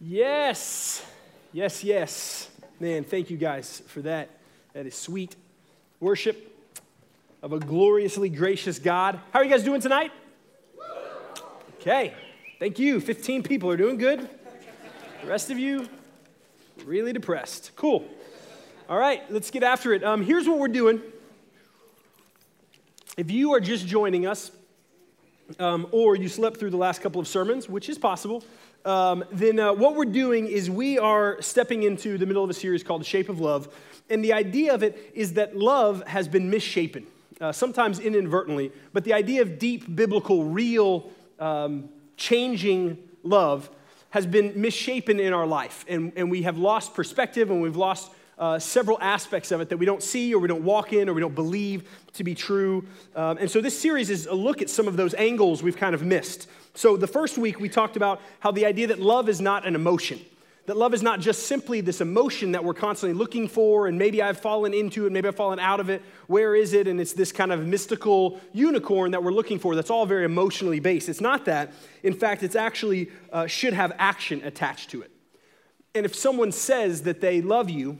Yes, yes, yes. Man, thank you guys for that. That is sweet worship of a gloriously gracious God. How are you guys doing tonight? Okay, thank you. 15 people are doing good. The rest of you, really depressed. Cool. All right, let's get after it. Um, here's what we're doing. If you are just joining us, um, or you slept through the last couple of sermons, which is possible, um, then uh, what we're doing is we are stepping into the middle of a series called The Shape of Love. And the idea of it is that love has been misshapen, uh, sometimes inadvertently, but the idea of deep, biblical, real, um, changing love has been misshapen in our life. And, and we have lost perspective and we've lost uh, several aspects of it that we don't see or we don't walk in or we don't believe to be true. Um, and so this series is a look at some of those angles we've kind of missed. So the first week we talked about how the idea that love is not an emotion. That love is not just simply this emotion that we're constantly looking for, and maybe I've fallen into it, maybe I've fallen out of it. Where is it? And it's this kind of mystical unicorn that we're looking for that's all very emotionally based. It's not that. In fact, it's actually uh, should have action attached to it. And if someone says that they love you,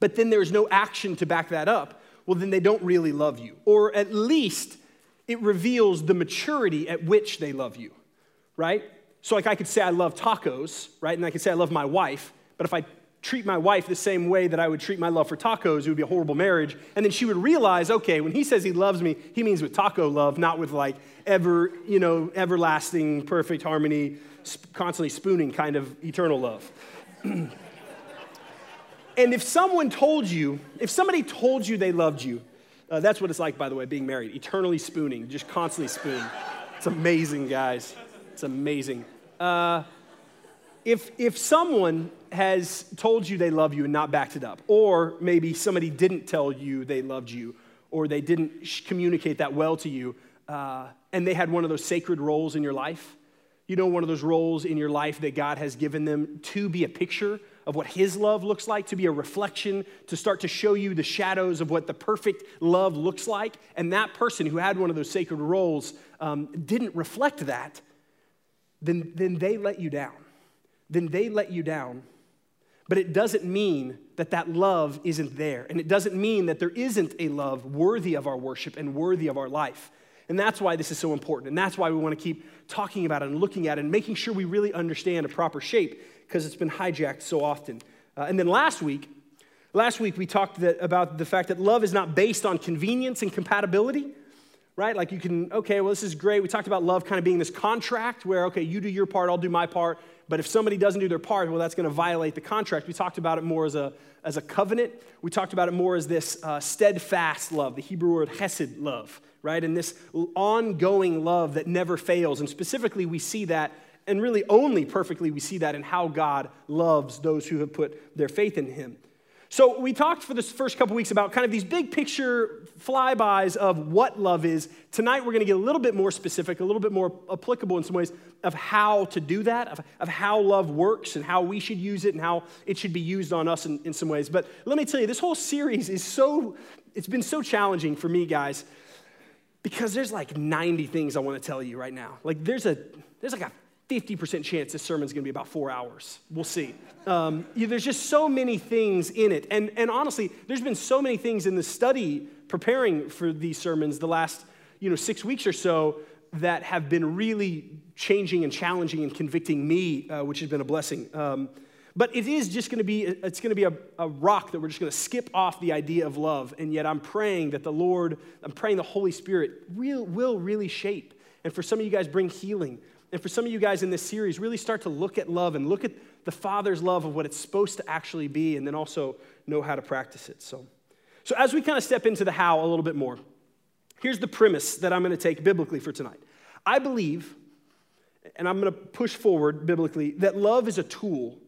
but then there's no action to back that up, well, then they don't really love you. Or at least it reveals the maturity at which they love you, right? So, like, I could say I love tacos, right? And I could say I love my wife, but if I treat my wife the same way that I would treat my love for tacos, it would be a horrible marriage. And then she would realize, okay, when he says he loves me, he means with taco love, not with like ever, you know, everlasting, perfect harmony, constantly spooning kind of eternal love. And if someone told you, if somebody told you they loved you, uh, that's what it's like, by the way, being married, eternally spooning, just constantly spooning. It's amazing, guys. It's amazing. Uh, if, if someone has told you they love you and not backed it up, or maybe somebody didn't tell you they loved you, or they didn't communicate that well to you, uh, and they had one of those sacred roles in your life, you know, one of those roles in your life that God has given them to be a picture of what His love looks like, to be a reflection, to start to show you the shadows of what the perfect love looks like. And that person who had one of those sacred roles um, didn't reflect that, then, then they let you down. Then they let you down. But it doesn't mean that that love isn't there. And it doesn't mean that there isn't a love worthy of our worship and worthy of our life. And that's why this is so important. And that's why we want to keep talking about it and looking at it and making sure we really understand a proper shape because it's been hijacked so often. Uh, and then last week, last week we talked that, about the fact that love is not based on convenience and compatibility, right? Like you can, okay, well, this is great. We talked about love kind of being this contract where, okay, you do your part, I'll do my part. But if somebody doesn't do their part, well, that's going to violate the contract. We talked about it more as a, as a covenant. We talked about it more as this uh, steadfast love, the Hebrew word hesed love, right? And this ongoing love that never fails. And specifically, we see that and really only perfectly we see that in how God loves those who have put their faith in him. So we talked for this first couple weeks about kind of these big picture flybys of what love is. Tonight we're going to get a little bit more specific, a little bit more applicable in some ways of how to do that, of, of how love works and how we should use it and how it should be used on us in, in some ways. But let me tell you, this whole series is so, it's been so challenging for me, guys, because there's like 90 things I want to tell you right now. Like there's a, there's like a 50% chance this sermon's gonna be about four hours. We'll see. Um, there's just so many things in it. And, and honestly, there's been so many things in the study preparing for these sermons the last you know, six weeks or so that have been really changing and challenging and convicting me, uh, which has been a blessing. Um, but it is just going to be it's going to be a, a rock that we're just going to skip off the idea of love and yet i'm praying that the lord i'm praying the holy spirit real, will really shape and for some of you guys bring healing and for some of you guys in this series, really start to look at love and look at the Father's love of what it's supposed to actually be, and then also know how to practice it. So, so as we kind of step into the how a little bit more, here's the premise that I'm going to take biblically for tonight. I believe, and I'm going to push forward biblically, that love is a tool.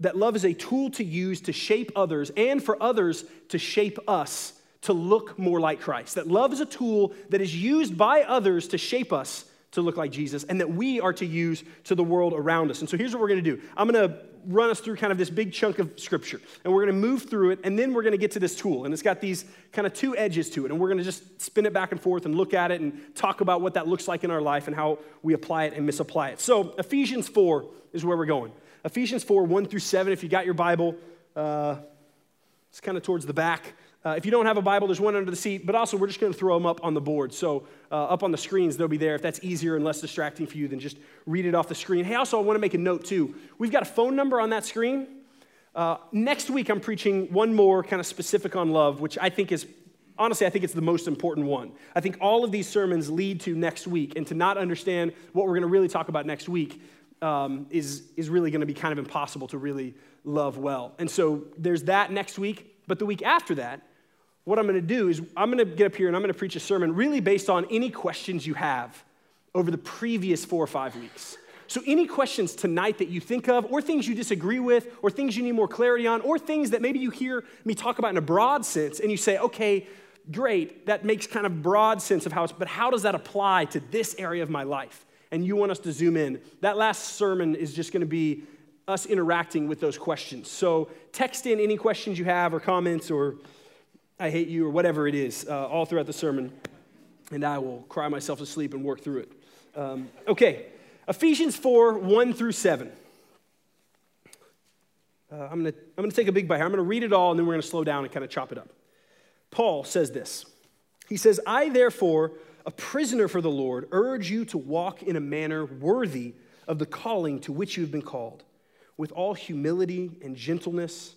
That love is a tool to use to shape others and for others to shape us to look more like Christ. That love is a tool that is used by others to shape us to look like Jesus and that we are to use to the world around us. And so here's what we're going to do I'm going to run us through kind of this big chunk of scripture and we're going to move through it and then we're going to get to this tool. And it's got these kind of two edges to it. And we're going to just spin it back and forth and look at it and talk about what that looks like in our life and how we apply it and misapply it. So Ephesians 4 is where we're going. Ephesians 4 1 through 7, if you got your Bible, uh, it's kind of towards the back. Uh, if you don't have a Bible, there's one under the seat, but also we're just going to throw them up on the board. So, uh, up on the screens, they'll be there. If that's easier and less distracting for you, then just read it off the screen. Hey, also, I want to make a note too. We've got a phone number on that screen. Uh, next week, I'm preaching one more kind of specific on love, which I think is, honestly, I think it's the most important one. I think all of these sermons lead to next week, and to not understand what we're going to really talk about next week um, is, is really going to be kind of impossible to really love well. And so, there's that next week, but the week after that, what I'm going to do is I'm going to get up here and I'm going to preach a sermon really based on any questions you have over the previous four or five weeks. So, any questions tonight that you think of, or things you disagree with, or things you need more clarity on, or things that maybe you hear me talk about in a broad sense, and you say, okay, great, that makes kind of broad sense of how it's, but how does that apply to this area of my life? And you want us to zoom in. That last sermon is just going to be us interacting with those questions. So, text in any questions you have, or comments, or I hate you, or whatever it is, uh, all throughout the sermon, and I will cry myself to sleep and work through it. Um, okay, Ephesians 4 1 through 7. Uh, I'm going to I'm going to take a big bite here. I'm going to read it all, and then we're going to slow down and kind of chop it up. Paul says this He says, I therefore, a prisoner for the Lord, urge you to walk in a manner worthy of the calling to which you have been called, with all humility and gentleness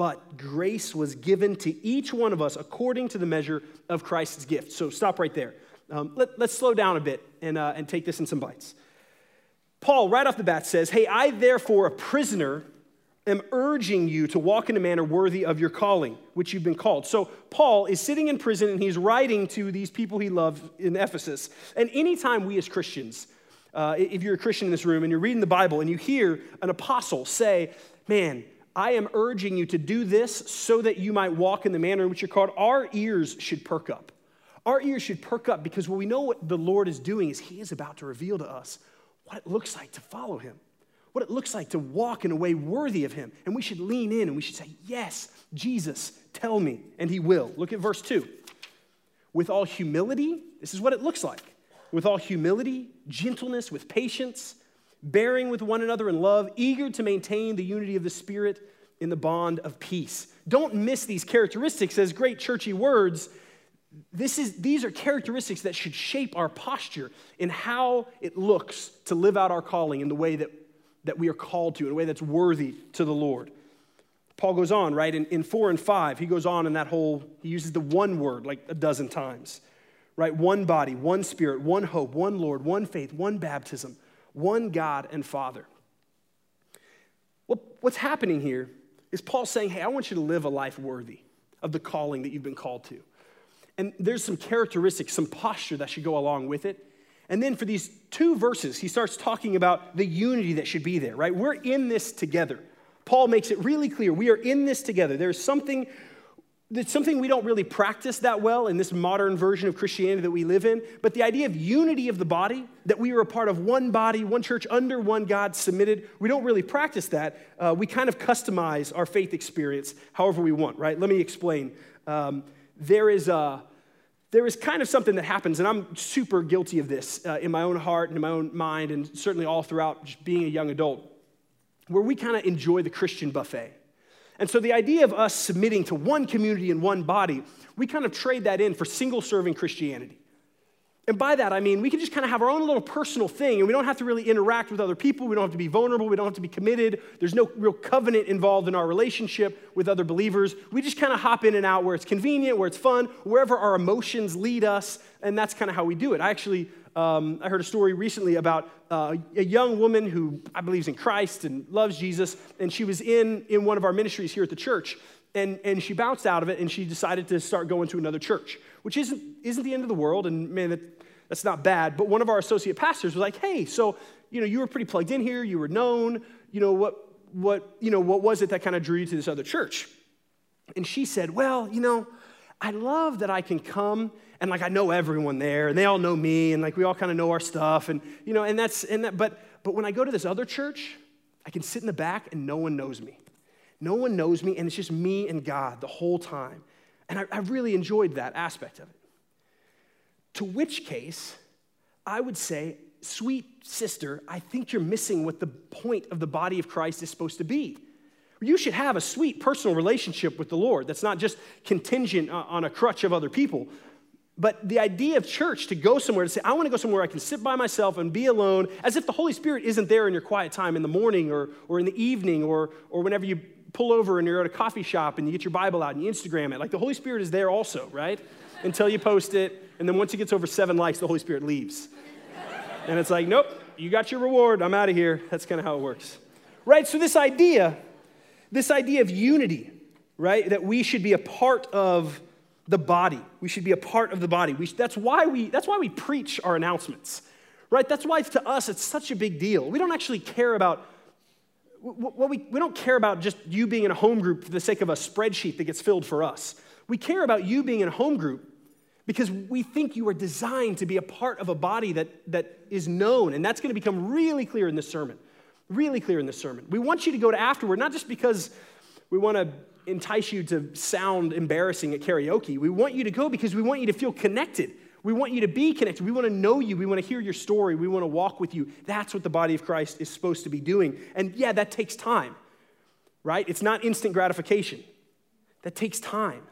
But grace was given to each one of us according to the measure of Christ's gift. So stop right there. Um, let, us slow down a bit and, uh, and take this in some bites. Paul, right off the bat, says, Hey, I therefore, a prisoner, am urging you to walk in a manner worthy of your calling, which you've been called. So, Paul is sitting in prison and he's writing to these people he loved in Ephesus. And anytime we as Christians, uh, if you're a Christian in this room and you're reading the Bible and you hear an apostle say, Man, I am urging you to do this so that you might walk in the manner in which you're called, our ears should perk up. Our ears should perk up because what we know what the Lord is doing is He is about to reveal to us what it looks like to follow Him, what it looks like to walk in a way worthy of Him. And we should lean in and we should say, Yes, Jesus, tell me. And He will. Look at verse 2. With all humility, this is what it looks like. With all humility, gentleness, with patience, bearing with one another in love, eager to maintain the unity of the Spirit in the bond of peace. Don't miss these characteristics as great churchy words this is, these are characteristics that should shape our posture in how it looks to live out our calling in the way that, that we are called to, in a way that's worthy to the Lord. Paul goes on, right? In, in four and five, he goes on in that whole, he uses the one word like a dozen times, right? One body, one spirit, one hope, one Lord, one faith, one baptism, one God and Father. What's happening here is Paul saying, hey, I want you to live a life worthy of the calling that you've been called to. And there's some characteristics, some posture that should go along with it. And then for these two verses, he starts talking about the unity that should be there, right? We're in this together. Paul makes it really clear we are in this together. There's something that's something we don't really practice that well in this modern version of Christianity that we live in, but the idea of unity of the body, that we are a part of one body, one church, under one God, submitted, we don't really practice that. Uh, we kind of customize our faith experience however we want, right? Let me explain. Um, there is a there is kind of something that happens, and I'm super guilty of this uh, in my own heart and in my own mind, and certainly all throughout just being a young adult, where we kind of enjoy the Christian buffet. And so the idea of us submitting to one community and one body, we kind of trade that in for single serving Christianity. And by that, I mean we can just kind of have our own little personal thing, and we don't have to really interact with other people. We don't have to be vulnerable. We don't have to be committed. There's no real covenant involved in our relationship with other believers. We just kind of hop in and out where it's convenient, where it's fun, wherever our emotions lead us, and that's kind of how we do it. I actually um, I heard a story recently about uh, a young woman who I believe is in Christ and loves Jesus, and she was in, in one of our ministries here at the church, and, and she bounced out of it and she decided to start going to another church, which isn't, isn't the end of the world. And man, that, that's not bad. But one of our associate pastors was like, hey, so, you know, you were pretty plugged in here, you were known, you know, what, what, you know, what was it that kind of drew you to this other church? And she said, well, you know, I love that I can come and like I know everyone there and they all know me and like we all kind of know our stuff and you know and that's and that but but when I go to this other church, I can sit in the back and no one knows me. No one knows me and it's just me and God the whole time. And I, I really enjoyed that aspect of it. To which case, I would say, sweet sister, I think you're missing what the point of the body of Christ is supposed to be. You should have a sweet personal relationship with the Lord that's not just contingent on a crutch of other people. But the idea of church to go somewhere to say, I want to go somewhere I can sit by myself and be alone, as if the Holy Spirit isn't there in your quiet time in the morning or, or in the evening or, or whenever you pull over and you're at a coffee shop and you get your Bible out and you Instagram it. Like the Holy Spirit is there also, right? Until you post it. And then once it gets over seven likes, the Holy Spirit leaves. And it's like, nope, you got your reward. I'm out of here. That's kind of how it works. Right? So, this idea, this idea of unity, right? That we should be a part of the body. We should be a part of the body. We, that's, why we, that's why we preach our announcements, right? That's why to us it's such a big deal. We don't actually care about, well, we, we don't care about just you being in a home group for the sake of a spreadsheet that gets filled for us. We care about you being in a home group because we think you are designed to be a part of a body that, that is known. And that's going to become really clear in this sermon. Really clear in this sermon. We want you to go to afterward, not just because we want to entice you to sound embarrassing at karaoke. We want you to go because we want you to feel connected. We want you to be connected. We want to know you. We want to hear your story. We want to walk with you. That's what the body of Christ is supposed to be doing. And yeah, that takes time, right? It's not instant gratification, that takes time.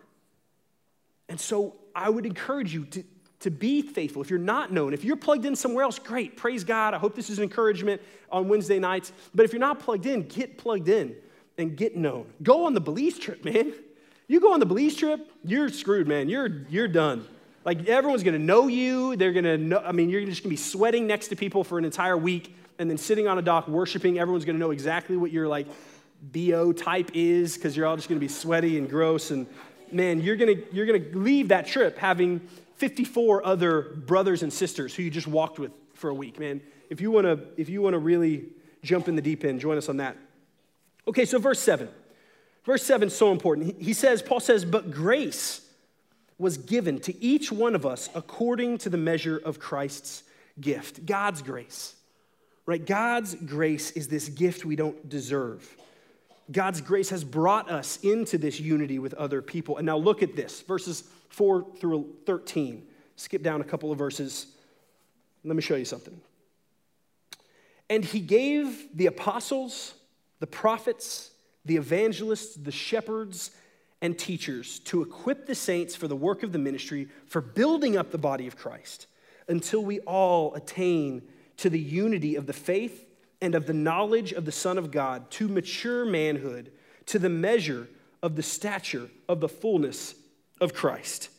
And so I would encourage you to, to be faithful. If you're not known, if you're plugged in somewhere else, great. Praise God. I hope this is an encouragement on Wednesday nights. But if you're not plugged in, get plugged in and get known. Go on the Belize trip, man. You go on the Belize trip, you're screwed, man. You're, you're done. Like everyone's gonna know you. They're gonna know, I mean, you're just gonna be sweating next to people for an entire week and then sitting on a dock worshiping. Everyone's gonna know exactly what your like BO type is because you're all just gonna be sweaty and gross. And man, you're gonna, you're gonna leave that trip having 54 other brothers and sisters who you just walked with for a week, man. If you wanna, if you wanna really jump in the deep end, join us on that. Okay, so verse 7. Verse 7 is so important. He says, Paul says, but grace was given to each one of us according to the measure of Christ's gift. God's grace, right? God's grace is this gift we don't deserve. God's grace has brought us into this unity with other people. And now look at this verses 4 through 13. Skip down a couple of verses. Let me show you something. And he gave the apostles, the prophets, the evangelists, the shepherds, and teachers to equip the saints for the work of the ministry, for building up the body of Christ, until we all attain to the unity of the faith and of the knowledge of the Son of God, to mature manhood, to the measure of the stature of the fullness of Christ.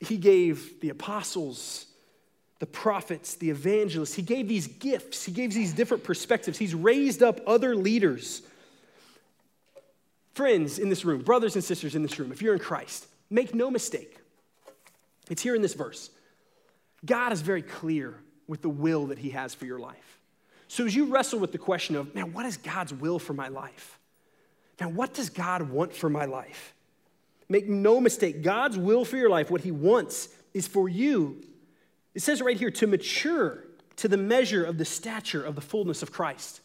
He gave the apostles, the prophets, the evangelists. He gave these gifts, he gave these different perspectives. He's raised up other leaders. Friends in this room, brothers and sisters in this room, if you're in Christ, make no mistake. It's here in this verse. God is very clear with the will that he has for your life. So as you wrestle with the question of, man, what is God's will for my life? Now, what does God want for my life? Make no mistake, God's will for your life, what he wants is for you it says right here to mature to the measure of the stature of the fullness of Christ.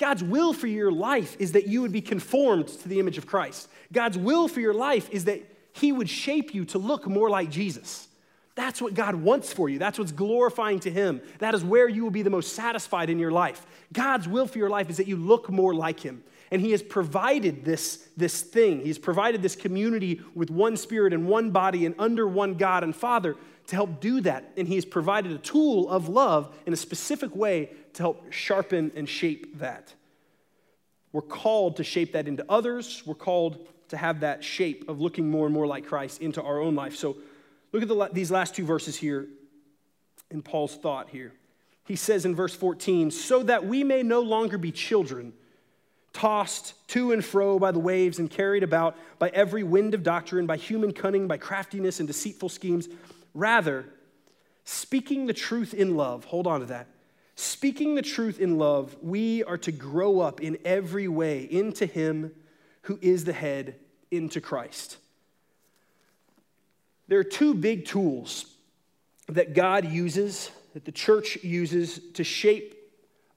God's will for your life is that you would be conformed to the image of Christ. God's will for your life is that He would shape you to look more like Jesus. That's what God wants for you. That's what's glorifying to Him. That is where you will be the most satisfied in your life. God's will for your life is that you look more like Him. And He has provided this, this thing. He's provided this community with one spirit and one body and under one God and Father to help do that. And He's provided a tool of love in a specific way to help sharpen and shape that. We're called to shape that into others. We're called to have that shape of looking more and more like Christ into our own life. So look at the, these last two verses here in Paul's thought here. He says in verse 14, so that we may no longer be children, tossed to and fro by the waves and carried about by every wind of doctrine, by human cunning, by craftiness and deceitful schemes. Rather, speaking the truth in love, hold on to that. Speaking the truth in love, we are to grow up in every way into Him who is the head, into Christ. there are two big tools that God uses, that the church uses to shape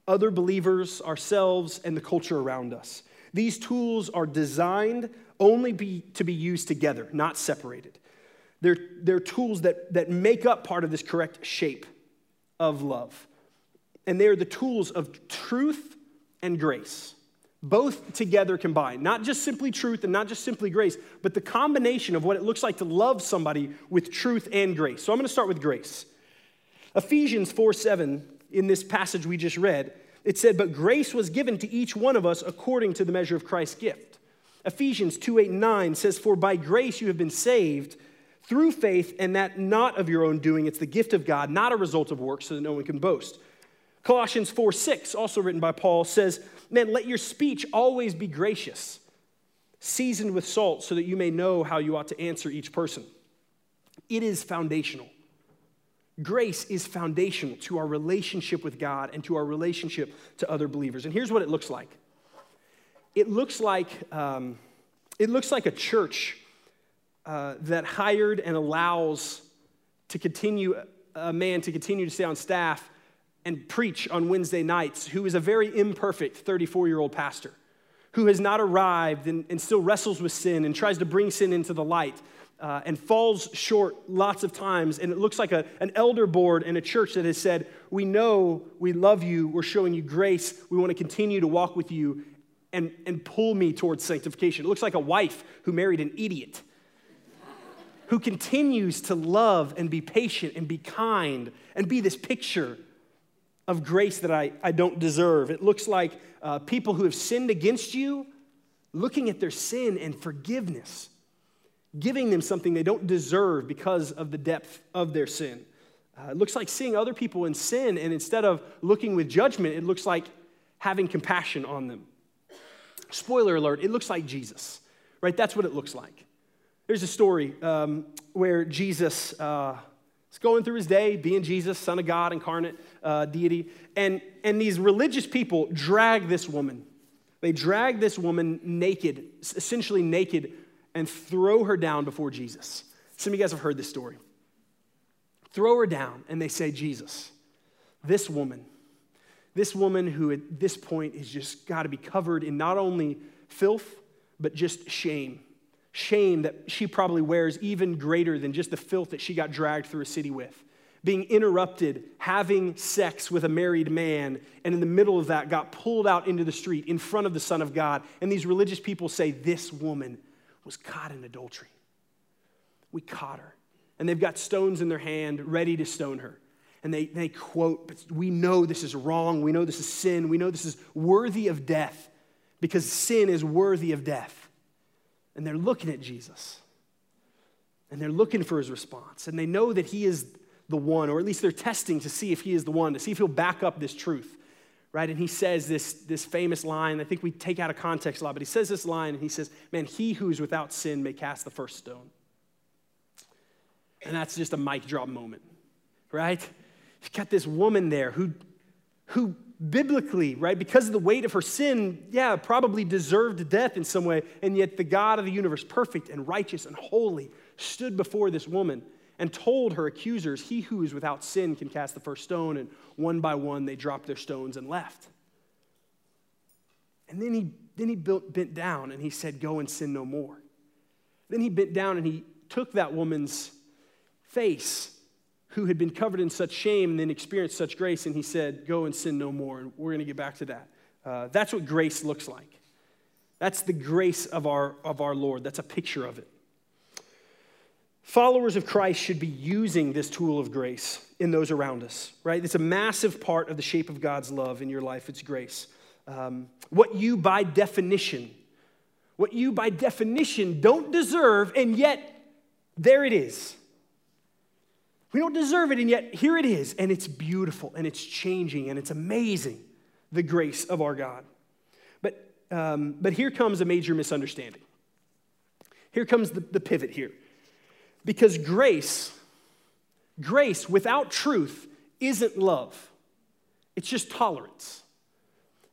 other believers, ourselves, and the culture around us. These tools are designed only be, to be used together, not separated. They're, they're tools that, that make up part of this correct shape of love. And they're the tools of truth and grace, both together combined. Not just simply truth and not just simply grace, but the combination of what it looks like to love somebody with truth and grace. So I'm going to start with grace. Ephesians 4 7, in this passage we just read, it said, But grace was given to each one of us according to the measure of Christ's gift. Ephesians 2 8 9 says, For by grace you have been saved through faith, and that not of your own doing. It's the gift of God, not a result of works, so that no one can boast. Colossians 4 6, also written by Paul, says, Man, let your speech always be gracious, seasoned with salt, so that you may know how you ought to answer each person. It is foundational. Grace is foundational to our relationship with God and to our relationship to other believers. And here's what it looks like it looks like, um, it looks like a church uh, that hired and allows to continue a man to continue to stay on staff and preach on Wednesday nights who is a very imperfect 34 year old pastor who has not arrived and, and, still wrestles with sin and tries to bring sin into the light uh, and falls short lots of times. And it looks like a, an elder board in a church that has said, We know we love you, we're showing you grace, we want to continue to walk with you and, and pull me towards sanctification. It looks like a wife who married an idiot who continues to love and be patient and be kind and be this picture of grace that I, I don't deserve. It looks like uh, people who have sinned against you looking at their sin and forgiveness, giving them something they don't deserve because of the depth of their sin. Uh, it looks like seeing other people in sin, and instead of looking with judgment, it looks like having compassion on them. Spoiler alert, it looks like Jesus, right? That's what it looks like. There's a story um, where Jesus uh, is going through his day, being Jesus, Son of God, incarnate uh, deity, and, and these religious people drag this woman. They drag this woman naked, essentially naked, and throw her down before Jesus. Some of you guys have heard this story. Throw her down, and they say, Jesus, this woman, this woman who at this point has just got to be covered in not only filth, but just shame shame that she probably wears even greater than just the filth that she got dragged through a city with. Being interrupted, having sex with a married man, and in the middle of that, got pulled out into the street in front of the Son of God. And these religious people say, This woman was caught in adultery. We caught her. And they've got stones in their hand, ready to stone her. And they, they quote, But we know this is wrong. We know this is sin. We know this is worthy of death because sin is worthy of death and they're looking at Jesus and they're looking for his response and they know that he is the one, or at least they're testing to see if he is the one, to see if he'll back up this truth, right? And he says this, this famous line, I think we take out of context a lot, but he says this line and he says, Man, he who is without sin may cast the first stone. And that's just a mic drop moment, right? You've got this woman there who, who biblically, right, because of the weight of her sin, yeah, probably deserved death in some way. And yet the God of the universe, perfect and righteous and holy, stood before this woman and told her accusers, He who is without sin can cast the first stone. And one by one, they dropped their stones and left. And then he, then he built, bent down and he said, Go and sin no more. Then he bent down and he took that woman's face who had been covered in such shame and then experienced such grace, and he said, Go and sin no more. And we're going to get back to that. Uh, that's what grace looks like. That's the grace of our, of our Lord. That's a picture of it. Followers of Christ should be using this tool of grace in those around us, right? It's a massive part of the shape of God's love in your life. It's grace. Um, what you, by definition, what you, by definition, don't deserve, and yet there it is. We don't deserve it, and yet here it is, and it's beautiful, and it's changing, and it's amazing the grace of our God. But, um, but here comes a major misunderstanding. Here comes the, the pivot here. Because grace, grace without truth isn't love, it's just tolerance.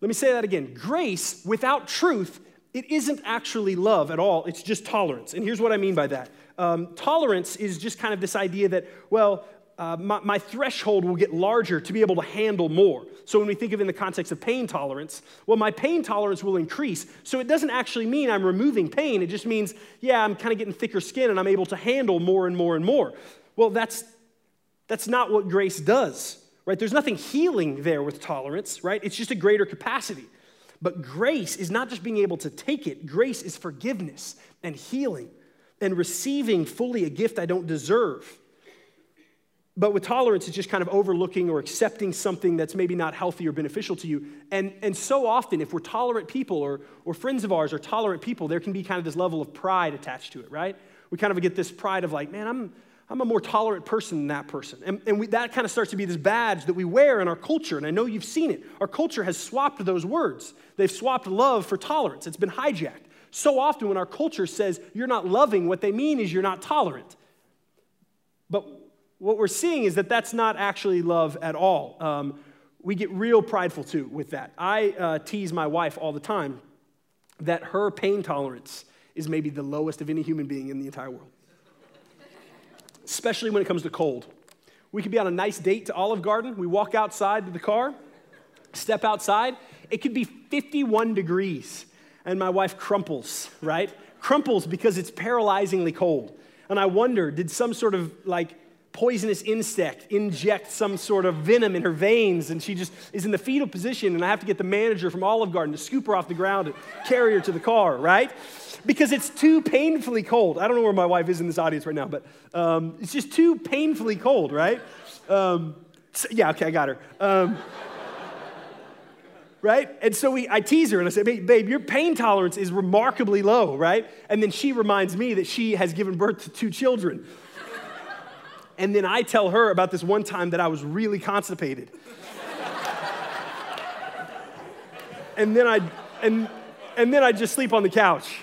Let me say that again. Grace without truth it isn't actually love at all, it's just tolerance. And here's what I mean by that um, tolerance is just kind of this idea that, well, uh, my, my, threshold will get larger to be able to handle more. So when we think of it in the context of pain tolerance, well, my pain tolerance will increase. So it doesn't actually mean I'm removing pain. It just means, yeah, I'm kind of getting thicker skin and I'm able to handle more and more and more. Well, that's that's not what grace does, right? There's nothing healing there with tolerance, right? It's just a greater capacity. But grace is not just being able to take it, grace is forgiveness and healing and receiving fully a gift I don't deserve. But with tolerance, it's just kind of overlooking or accepting something that's maybe not healthy or beneficial to you. And, and so often, if we're tolerant people or, or friends of ours are tolerant people, there can be kind of this level of pride attached to it, right? We kind of get this pride of like, man, I'm, I'm a more tolerant person than that person. And, and we, that kind of starts to be this badge that we wear in our culture. And I know you've seen it. Our culture has swapped those words, they've swapped love for tolerance. It's been hijacked. So often, when our culture says you're not loving, what they mean is you're not tolerant. But what we're seeing is that that's not actually love at all. Um, we get real prideful too with that. I uh, tease my wife all the time that her pain tolerance is maybe the lowest of any human being in the entire world, especially when it comes to cold. We could be on a nice date to Olive Garden. We walk outside to the car, step outside. It could be 51 degrees, and my wife crumples, right? Crumples because it's paralyzingly cold. And I wonder, did some sort of like poisonous insect inject some sort of venom in her veins and she just is in the fetal position and i have to get the manager from olive garden to scoop her off the ground and carry her to the car right because it's too painfully cold i don't know where my wife is in this audience right now but um, it's just too painfully cold right um, so, yeah okay i got her um, right? And so we, I tease her and I say, babe, babe, your pain tolerance is remarkably low, right? And then she reminds me that she has given birth to two children. And then I tell her about this one time that I was really constipated. and then I and and then I just sleep on the couch.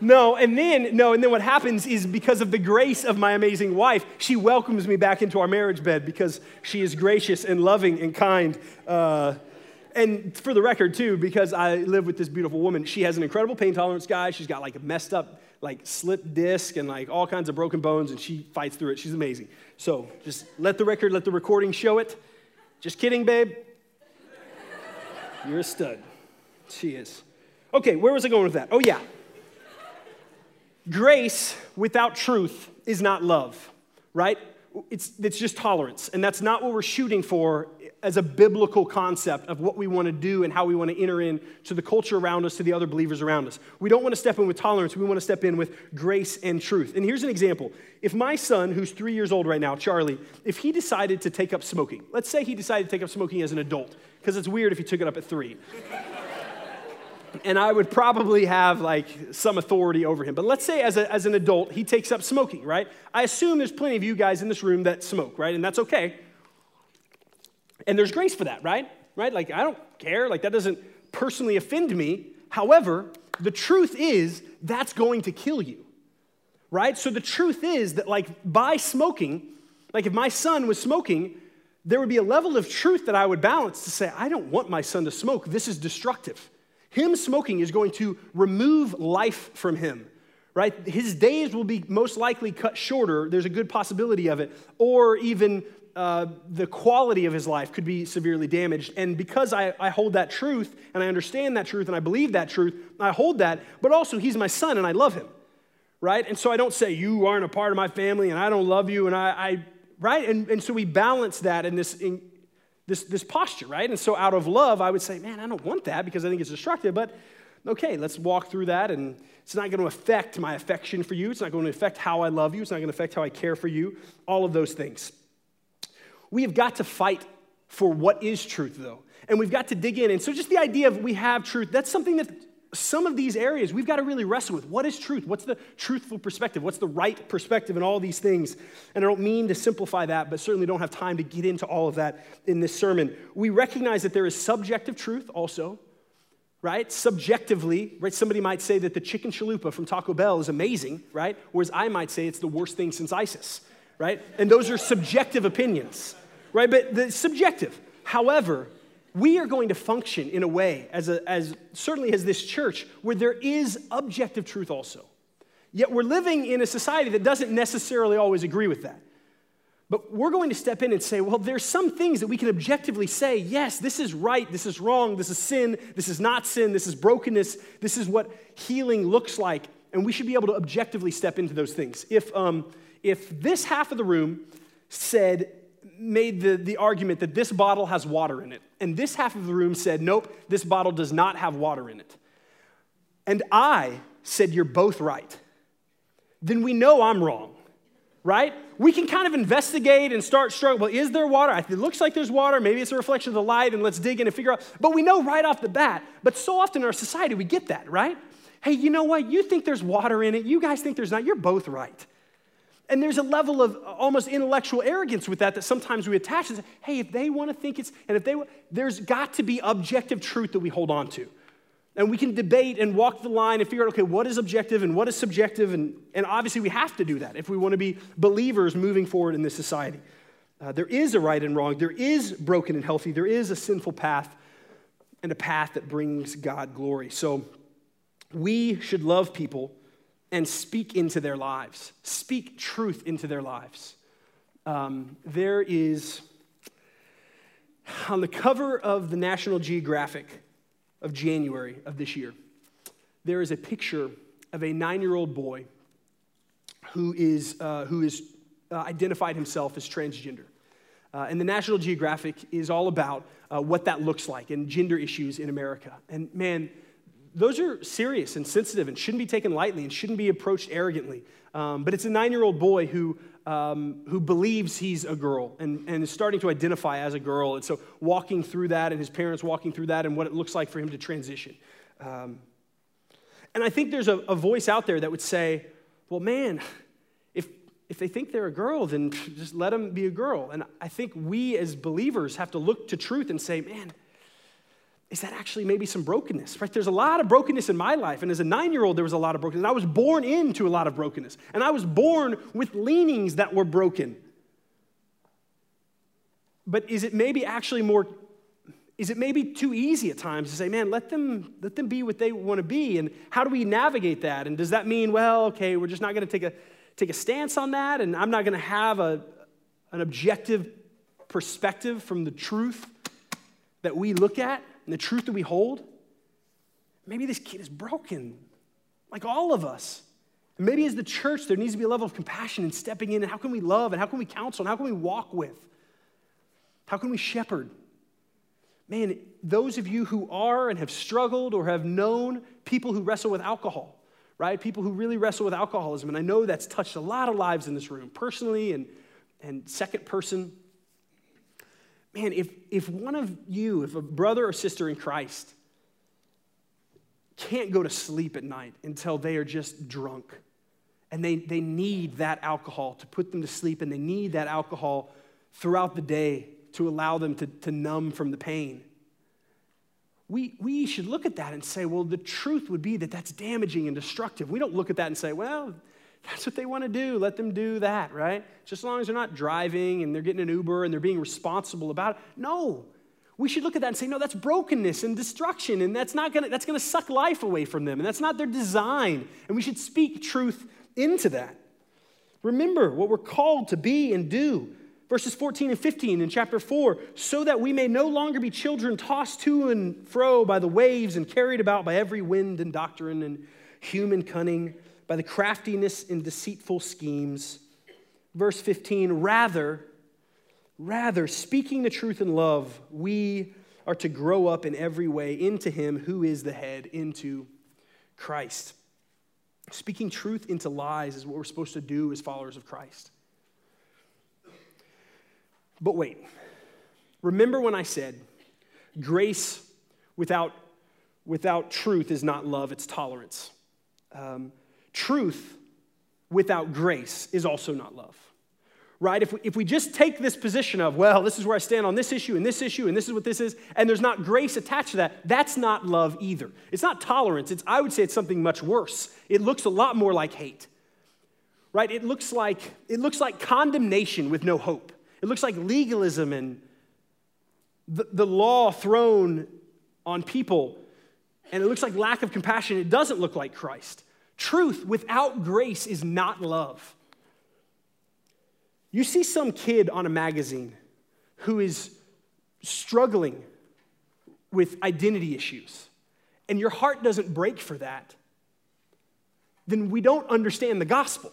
No, and then no, and then what happens is because of the grace of my amazing wife, she welcomes me back into our marriage bed because she is gracious and loving and kind. Uh, and for the record, too, because I live with this beautiful woman, she has an incredible pain tolerance, guy. She's got like a messed up like slipped disc and like all kinds of broken bones, and she fights through it. She's amazing. So just let the record, let the recording show it. Just kidding, babe. You're a stud. She is. Okay, where was I going with that? Oh, yeah. Grace without truth is not love, right? It's, it's just tolerance. And that's not what we're shooting for as a biblical concept of what we want to do and how we want to enter in to the culture around us, to the other believers around us. We don't want to step in with tolerance, we want to step in with grace and truth. And here's an example. If my son, who's three years old right now, Charlie, if he decided to take up smoking, let's say he decided to take up smoking as an adult, because it's weird if he took it up at three. And I would probably have like some authority over him. But let's say as, a, as an adult, he takes up smoking, right? I assume there's plenty of you guys in this room that smoke, right? And that's okay. And there's grace for that, right? Right? Like, I don't care. Like, that doesn't personally offend me. However, the truth is that's going to kill you, right? So the truth is that, like, by smoking, like, if my son was smoking, there would be a level of truth that I would balance to say, I don't want my son to smoke. This is destructive. Him smoking is going to remove life from him, right? His days will be most likely cut shorter. There's a good possibility of it. Or even uh, the quality of his life could be severely damaged. And because I, I hold that truth and I understand that truth and I believe that truth, I hold that, but also he's my son and I love him, right? And so I don't say, You aren't a part of my family and I don't love you. And I, I right? And, and so we balance that in this, in this, this posture, right? And so out of love, I would say, Man, I don't want that because I think it's destructive, but okay, let's walk through that. And it's not going to affect my affection for you. It's not going to affect how I love you. It's not going to affect how I care for you. All of those things. We have got to fight for what is truth, though. And we've got to dig in. And so, just the idea of we have truth, that's something that some of these areas we've got to really wrestle with. What is truth? What's the truthful perspective? What's the right perspective in all these things? And I don't mean to simplify that, but certainly don't have time to get into all of that in this sermon. We recognize that there is subjective truth also, right? Subjectively, right? Somebody might say that the chicken chalupa from Taco Bell is amazing, right? Whereas I might say it's the worst thing since ISIS, right? And those are subjective opinions, right? But the subjective. However, we are going to function in a way, as, a, as certainly as this church, where there is objective truth also. Yet we're living in a society that doesn't necessarily always agree with that. But we're going to step in and say, well, there's some things that we can objectively say, yes, this is right, this is wrong, this is sin, this is not sin, this is brokenness, this is what healing looks like. And we should be able to objectively step into those things. If, um, if this half of the room said, made the, the argument that this bottle has water in it, and this half of the room said, nope, this bottle does not have water in it, and I said, you're both right, then we know I'm wrong, right? We can kind of investigate and start struggling. Well, is there water? It looks like there's water. Maybe it's a reflection of the light, and let's dig in and figure out. But we know right off the bat. But so often in our society, we get that, right? Hey, you know what? You think there's water in it. You guys think there's not. You're both right. And there's a level of almost intellectual arrogance with that that sometimes we attach and say, hey, if they want to think it's, and if they, there's got to be objective truth that we hold on to. And we can debate and walk the line and figure out, okay, what is objective and what is subjective? And, and obviously, we have to do that if we want to be believers moving forward in this society. Uh, there is a right and wrong, there is broken and healthy, there is a sinful path and a path that brings God glory. So we should love people and speak into their lives, speak truth into their lives. Um, there is, on the cover of the National Geographic of January of this year, there is a picture of a nine year old boy who is, uh, who is uh, identified himself as transgender. Uh, and the National Geographic is all about uh, what that looks like and gender issues in America. And man, those are serious and sensitive and shouldn't be taken lightly and shouldn't be approached arrogantly. Um, but it's a nine year old boy who, um, who believes he's a girl and, and is starting to identify as a girl. And so walking through that and his parents walking through that and what it looks like for him to transition. Um, and I think there's a, a voice out there that would say, well, man, if, if they think they're a girl, then just let them be a girl. And I think we as believers have to look to truth and say, man, is that actually maybe some brokenness, right? There's a lot of brokenness in my life. And as a nine year old, there was a lot of brokenness. And I was born into a lot of brokenness. And I was born with leanings that were broken. But is it maybe actually more, is it maybe too easy at times to say, man, let them, let them be what they want to be? And how do we navigate that? And does that mean, well, okay, we're just not going to take a, take a stance on that? And I'm not going to have a, an objective perspective from the truth that we look at? And the truth that we hold, maybe this kid is broken, like all of us. And maybe as the church, there needs to be a level of compassion and stepping in. And how can we love? And how can we counsel? And how can we walk with? How can we shepherd? Man, those of you who are and have struggled or have known people who wrestle with alcohol, right? People who really wrestle with alcoholism. And I know that's touched a lot of lives in this room, personally and, and second person man, if, if one of you, if a brother or sister in Christ can't go to sleep at night until they are just drunk, and they, they need that alcohol to put them to sleep, and they need that alcohol throughout the day to allow them to, to numb from the pain. We, we should look at that and say, well, the truth would be that that's damaging and destructive. We don't look at that and say, well, that's what they want to do. Let them do that, right? Just as long as they're not driving and they're getting an Uber and they're being responsible about it. No. We should look at that and say, no, that's brokenness and destruction, and that's not gonna, that's gonna suck life away from them, and that's not their design. And we should speak truth into that. Remember what we're called to be and do. Verses 14 and 15 in chapter 4 so that we may no longer be children tossed to and fro by the waves and carried about by every wind and doctrine and human cunning by the craftiness and deceitful schemes. Verse 15, rather, rather, speaking the truth in love, we are to grow up in every way into Him who is the head, into Christ. Speaking truth into lies is what we're supposed to do as followers of Christ. But wait, remember when I said grace without, without truth is not love, it's tolerance. Um, truth without grace is also not love. Right? If we, if we just take this position of, well, this is where I stand on this issue and this issue and this is what this is, and there's not grace attached to that, that's not love either. It's not tolerance. It's, I would say it's something much worse. It looks a lot more like hate. Right? It looks like, it looks like condemnation with no hope. It looks like legalism and the, the law thrown on people, and it looks like lack of compassion, it doesn't look like Christ. Truth without grace is not love. You see some kid on a magazine who is struggling with identity issues, and your heart doesn't break for that, then we don't understand the gospel.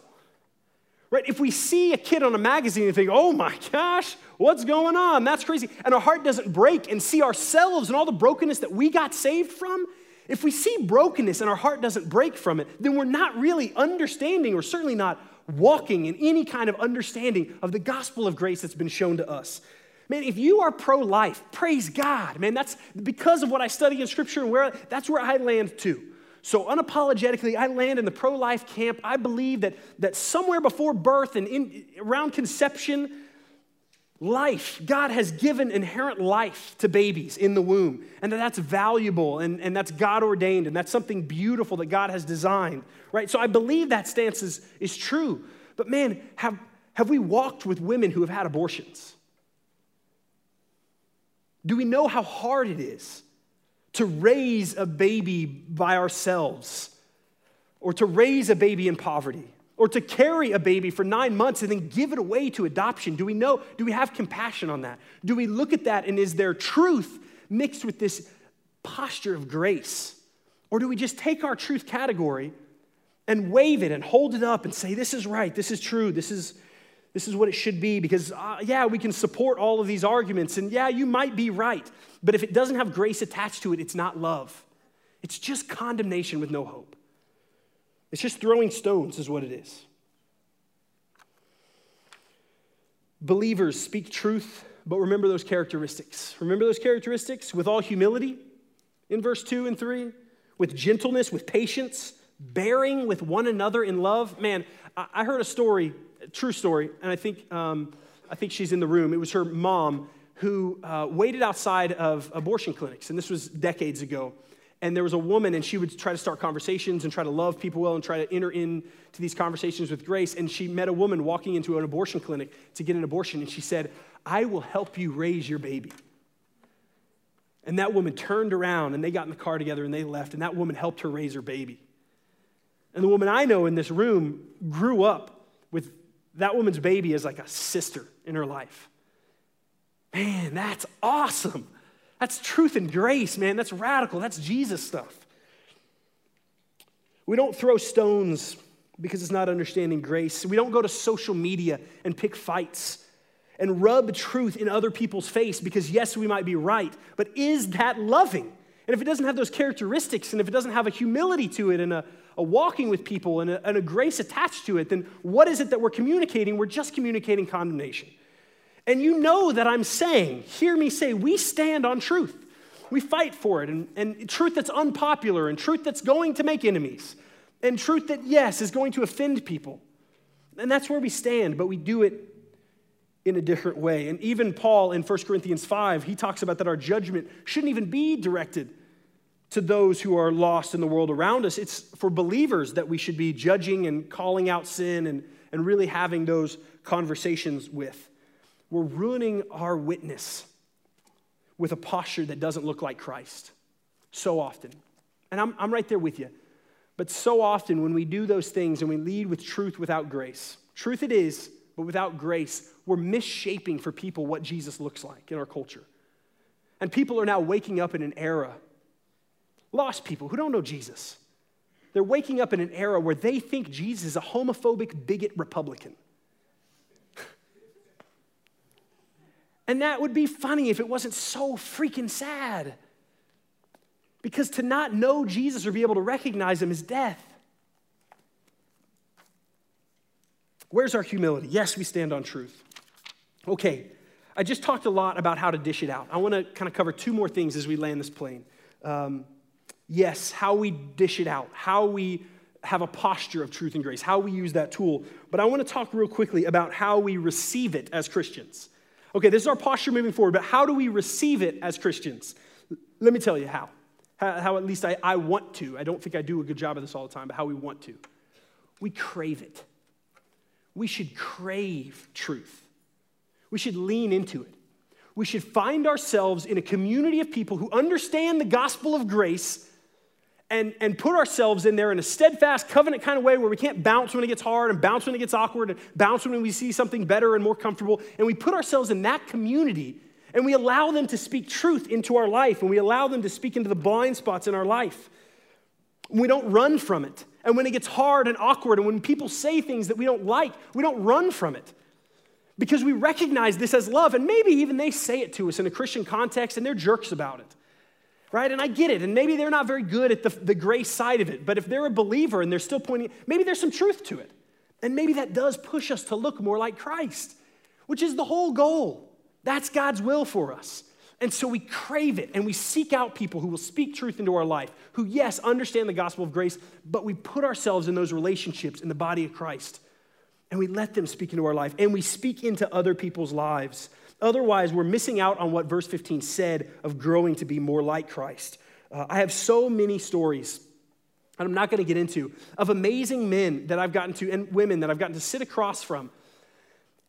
Right? If we see a kid on a magazine and think, oh my gosh, what's going on? That's crazy. And our heart doesn't break and see ourselves and all the brokenness that we got saved from, if we see brokenness and our heart doesn't break from it, then we're not really understanding or certainly not walking in any kind of understanding of the gospel of grace that's been shown to us. Man, if you are pro life, praise God. Man, that's because of what I study in scripture and where that's where I land too. So, unapologetically, I land in the pro life camp. I believe that, that somewhere before birth and in, around conception, life, God has given inherent life to babies in the womb, and that that's valuable and, and that's God ordained, and that's something beautiful that God has designed, right? So, I believe that stance is, is true. But man, have, have we walked with women who have had abortions? Do we know how hard it is? to raise a baby by ourselves, or to raise a baby in poverty, or to carry a baby for nine months and then give it away to adoption? Do we know? Do we have compassion on that? Do we look at that and is there truth mixed with this posture of grace? Or do we just take our truth category and wave it and hold it up and say, This is right, this is true, this is, this is what it should be because, uh, yeah, we can support all of these arguments, and yeah, you might be right. But if it doesn't have grace attached to it, it's not love. It's just condemnation with no hope. It's just throwing stones, is what it is. Believers speak truth, but remember those characteristics. Remember those characteristics with all humility in verse 2 and 3, with gentleness, with patience, bearing with one another in love. Man, I heard a story a true story, and I think, um, I think she's in the room. It was her mom who uh, waited outside of abortion clinics, and this was decades ago. And there was a woman, and she would try to start conversations and try to love people well and try to enter into these conversations with grace. And she met a woman walking into an abortion clinic to get an abortion, and she said, I will help you raise your baby. And that woman turned around and they got in the car together and they left, and that woman helped her raise her baby. And the woman I know in this room grew up with that woman's baby as like a sister in her life. Man, that's awesome. That's truth and grace, man. That's radical. That's Jesus stuff. We don't throw stones because it's not understanding grace. We don't go to social media and pick fights and rub truth in other people's face because, yes, we might be right, but is that loving? And if it doesn't have those characteristics and if it doesn't have a humility to it and a, a walking with people and a, and a grace attached to it, then what is it that we're communicating? We're just communicating condemnation. And you know that I'm saying, hear me say, we stand on truth. We fight for it, and, and truth that's unpopular, and truth that's going to make enemies, and truth that, yes, is going to offend people. And that's where we stand, but we do it in a different way. And even Paul in 1 Corinthians 5, he talks about that our judgment shouldn't even be directed to those who are lost in the world around us. It's for believers that we should be judging and calling out sin and, and really having those conversations with. We're ruining our witness with a posture that doesn't look like Christ so often. And I'm, I'm right there with you. But so often when we do those things and we lead with truth without grace, truth it is, but without grace, we're misshaping for people what Jesus looks like in our culture. And people are now waking up in an era, lost people who don't know Jesus. They're waking up in an era where they think Jesus is a homophobic, bigot Republican. And that would be funny if it wasn't so freaking sad. Because to not know Jesus or be able to recognize him is death. Where's our humility? Yes, we stand on truth. Okay, I just talked a lot about how to dish it out. I want to kind of cover two more things as we land this plane. Um, yes, how we dish it out, how we have a posture of truth and grace, how we use that tool. But I want to talk real quickly about how we receive it as Christians. Okay, this is our posture moving forward, but how do we receive it as Christians? Let me tell you how. How, how at least I, I want to. I don't think I do a good job of this all the time, but how we want to. We crave it. We should crave truth. We should lean into it. we should find ourselves in a community of people who understand the gospel of grace and, and put ourselves in there in a steadfast covenant kind of way where we can't bounce when it gets hard and bounce when it gets awkward and bounce when we see something better and more comfortable. And we put ourselves in that community and we allow them to speak truth into our life and we allow them to speak into the blind spots in our life. We don't run from it. And when it gets hard and awkward, and when people say things that we don't like, we don't run from it because we recognize this as love. And maybe even they say it to us in a Christian context and they're jerks about it, right? And I get it. And maybe they're not very good at the, the grace side of it. But if they're a believer and they're still pointing, maybe there's some truth to it. And maybe that does push us to look more like Christ, which is the whole goal. That's God's will for us. And so we crave it and we seek out people who will speak truth into our life, who, yes, understand the gospel of grace, but we put ourselves in those relationships in the body of Christ and we let them speak into our life and we speak into other people's lives. Otherwise, we're missing out on what verse 15 said of growing to be more like Christ. Uh, I have so many stories, and I'm not going to get into, of amazing men that I've gotten to and women that I've gotten to sit across from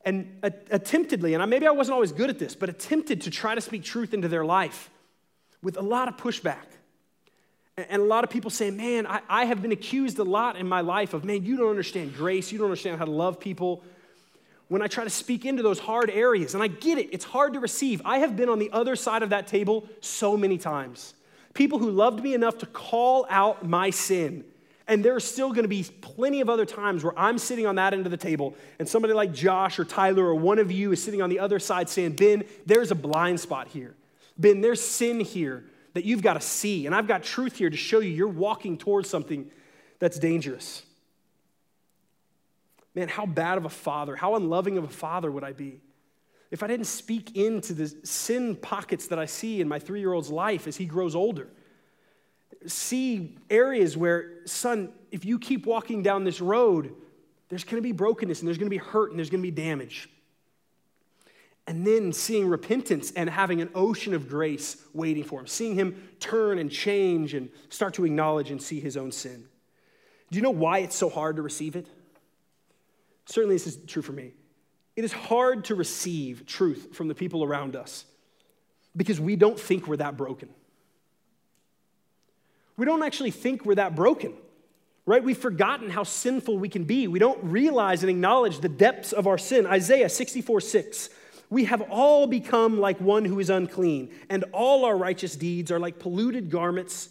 and attemptedly, and maybe I wasn't always good at this, but attempted to try to speak truth into their life with a lot of pushback. And a lot of people say, man, I, I have been accused a lot in my life of, man, you don't understand grace, you don't understand how to love people. When I try to speak into those hard areas, and I get it, it's hard to receive. I have been on the other side of that table so many times. People who loved me enough to call out my sin and there are still going to be plenty of other times where I'm sitting on that end of the table, and somebody like Josh or Tyler or one of you is sitting on the other side saying, Ben, there's a blind spot here. Ben, there's sin here that you've got to see. And I've got truth here to show you you're walking towards something that's dangerous. Man, how bad of a father, how unloving of a father would I be if I didn't speak into the sin pockets that I see in my three year old's life as he grows older? see areas where, son, if you keep walking down this road, there's to be brokenness and there's to be hurt and there's to be damage. And then seeing repentance and having an ocean of grace waiting for him, seeing him turn and change and start to acknowledge and see his own sin. Do you know why it's so hard to receive it? Certainly, this is true for me. It is hard to receive truth from the people around us because we don't think we're that broken we don't actually think we're that broken, right? We've forgotten how sinful we can be. We don't realize and acknowledge the depths of our sin. Isaiah 64 6. We have all become like one who is unclean, and all our righteous deeds are like polluted garments.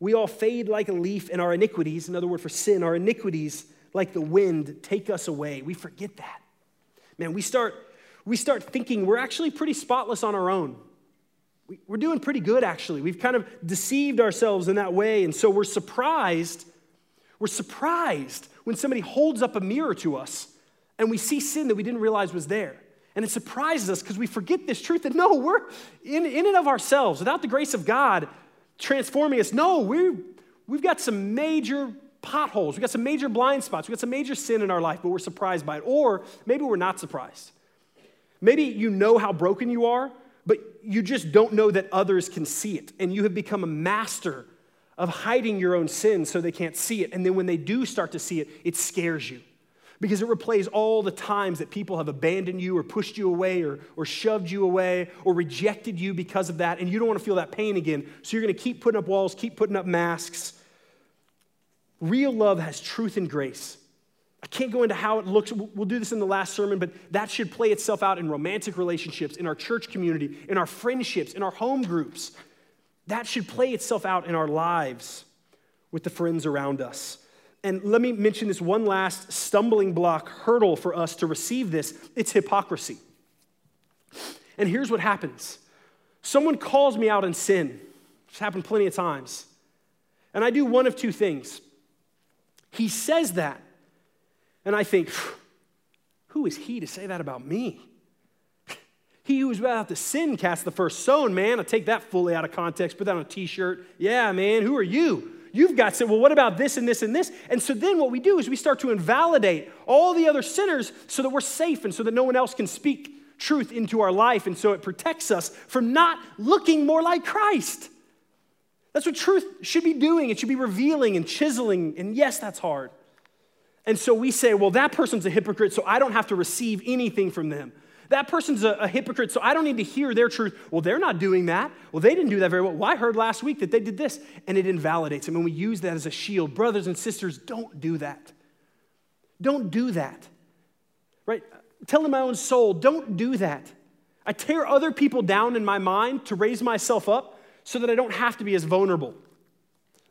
We all fade like a leaf, and our iniquities, another word for sin, our iniquities, like the wind, take us away. We forget that. Man, we start, we start thinking we're actually pretty spotless on our own we're doing pretty good, actually. We've kind of deceived ourselves in that way. And so we're surprised. We're surprised when somebody holds up a mirror to us and we see sin that we didn't realize was there. And it surprises us because we forget this truth that no, we're in, in and of ourselves, without the grace of God transforming us. No, we're, we've got some major potholes. We've got some major blind spots. We've got some major sin in our life, but we're surprised by it. Or maybe we're not surprised. Maybe you know how broken you are, but you just don't know that others can see it. And you have become a master of hiding your own sin so they can't see it. And then when they do start to see it, it scares you because it replays all the times that people have abandoned you or pushed you away or, or shoved you away or rejected you because of that. And you don't want to feel that pain again. So you're going to keep putting up walls, keep putting up masks. Real love has truth and grace. I can't go into how it looks. We'll do this in the last sermon, but that should play itself out in romantic relationships, in our church community, in our friendships, in our home groups. That should play itself out in our lives with the friends around us. And let me mention this one last stumbling block, hurdle for us to receive this it's hypocrisy. And here's what happens someone calls me out in sin, it's happened plenty of times. And I do one of two things. He says that and I think, who is he to say that about me? He who was without the sin cast the first stone, man. I take that fully out of context, put that on a t shirt. Yeah, man, who are you? You've got sin. Well, what about this and this and this? And so then what we do is we start to invalidate all the other sinners so that we're safe and so that no one else can speak truth into our life. And so it protects us from not looking more like Christ. That's what truth should be doing. It should be revealing and chiseling. And yes, that's hard. And so we say, well, that person's a hypocrite, so I don't have to receive anything from them. That person's a, a, hypocrite, so I don't need to hear their truth. Well, they're not doing that. Well, they didn't do that very well. Well, I heard last week that they did this, and it invalidates them. And we use that as a shield. Brothers and sisters, don't do that. Don't do that. Right? Telling my own soul, don't do that. I tear other people down in my mind to raise myself up so that I don't have to be as vulnerable.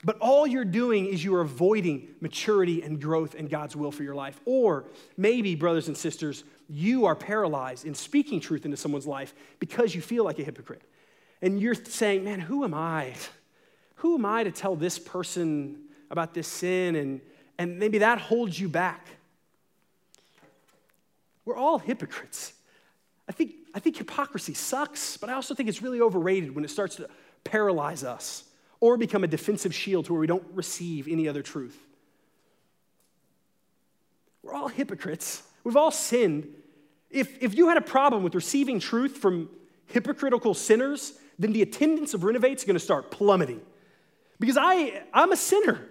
But all you're doing is you're avoiding maturity and growth and God's will for your life. Or maybe, brothers and sisters, you are paralyzed in speaking truth into someone's life because you feel like a hypocrite. And you're saying, man, who am I? Who am I to tell this person about this sin? And, and maybe that holds you back. We're all hypocrites. I think, I think hypocrisy sucks, but I also think it's really overrated when it starts to paralyze us or become a defensive shield to where we don't receive any other truth. We're all hypocrites. We've all sinned. If, if you had a problem with receiving truth from hypocritical sinners, then the attendance of Renovate's is going to start plummeting. Because I, I'm a sinner,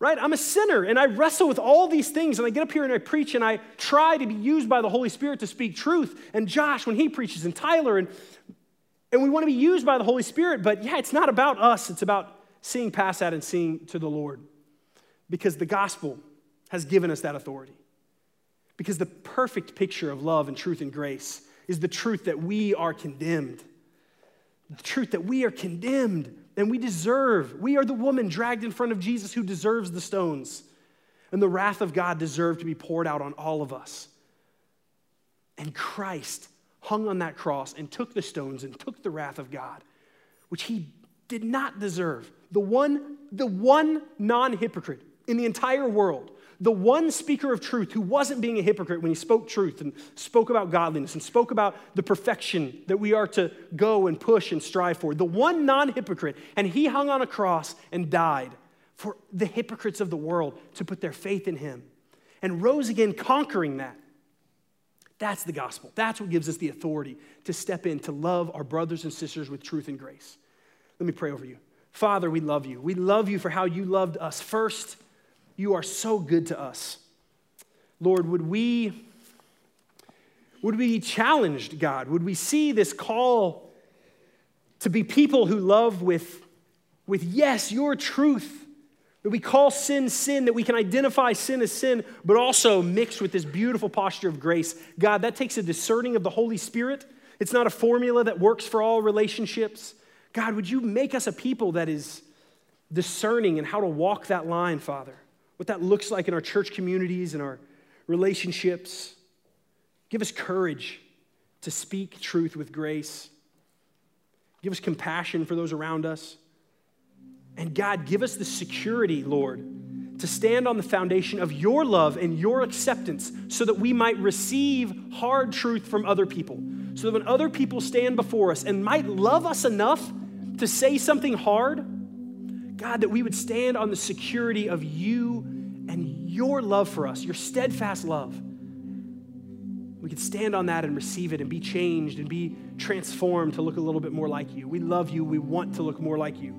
right? I'm a sinner and I wrestle with all these things and I get up here and I preach and I try to be used by the Holy Spirit to speak truth. And Josh, when he preaches, and Tyler, and and we want to be used by the Holy Spirit, but yeah, it's not about us. It's about seeing past that and seeing to the Lord. Because the gospel has given us that authority. Because the perfect picture of love and truth and grace is the truth that we are condemned. The truth that we are condemned and we deserve. We are the woman dragged in front of Jesus who deserves the stones. And the wrath of God deserved to be poured out on all of us. And Christ hung on that cross and took the stones and took the wrath of God, which he did not deserve. The one, the one non-hypocrite in the entire world, the one speaker of truth who wasn't being a hypocrite when he spoke truth and spoke about godliness and spoke about the perfection that we are to go and push and strive for. The one non hypocrite, and he hung on a cross and died for the hypocrites of the world to put their faith in him and rose again, conquering that. That's the gospel. That's what gives us the authority to step in to love our brothers and sisters with truth and grace. Let me pray over you. Father, we love you. We love you for how you loved us first. You are so good to us. Lord, would we would we be challenged, God? Would we see this call to be people who love with, with yes, your truth, that we call sin sin, that we can identify sin as sin, but also mixed with this beautiful posture of grace. God, that takes a discerning of the Holy Spirit. It's not a formula that works for all relationships. God, would you make us a people that is discerning and how to walk that line, Father? What that looks like in our church communities and our relationships. Give us courage to speak truth with grace. Give us compassion for those around us. And God, give us the security, Lord, to stand on the foundation of your love and your acceptance so that we might receive hard truth from other people. So that when other people stand before us and might love us enough to say something hard, God, that we would stand on the security of you and your love for us, your steadfast love. We could stand on that and receive it and be changed and be transformed to look a little bit more like you. We love you. We want to look more like you.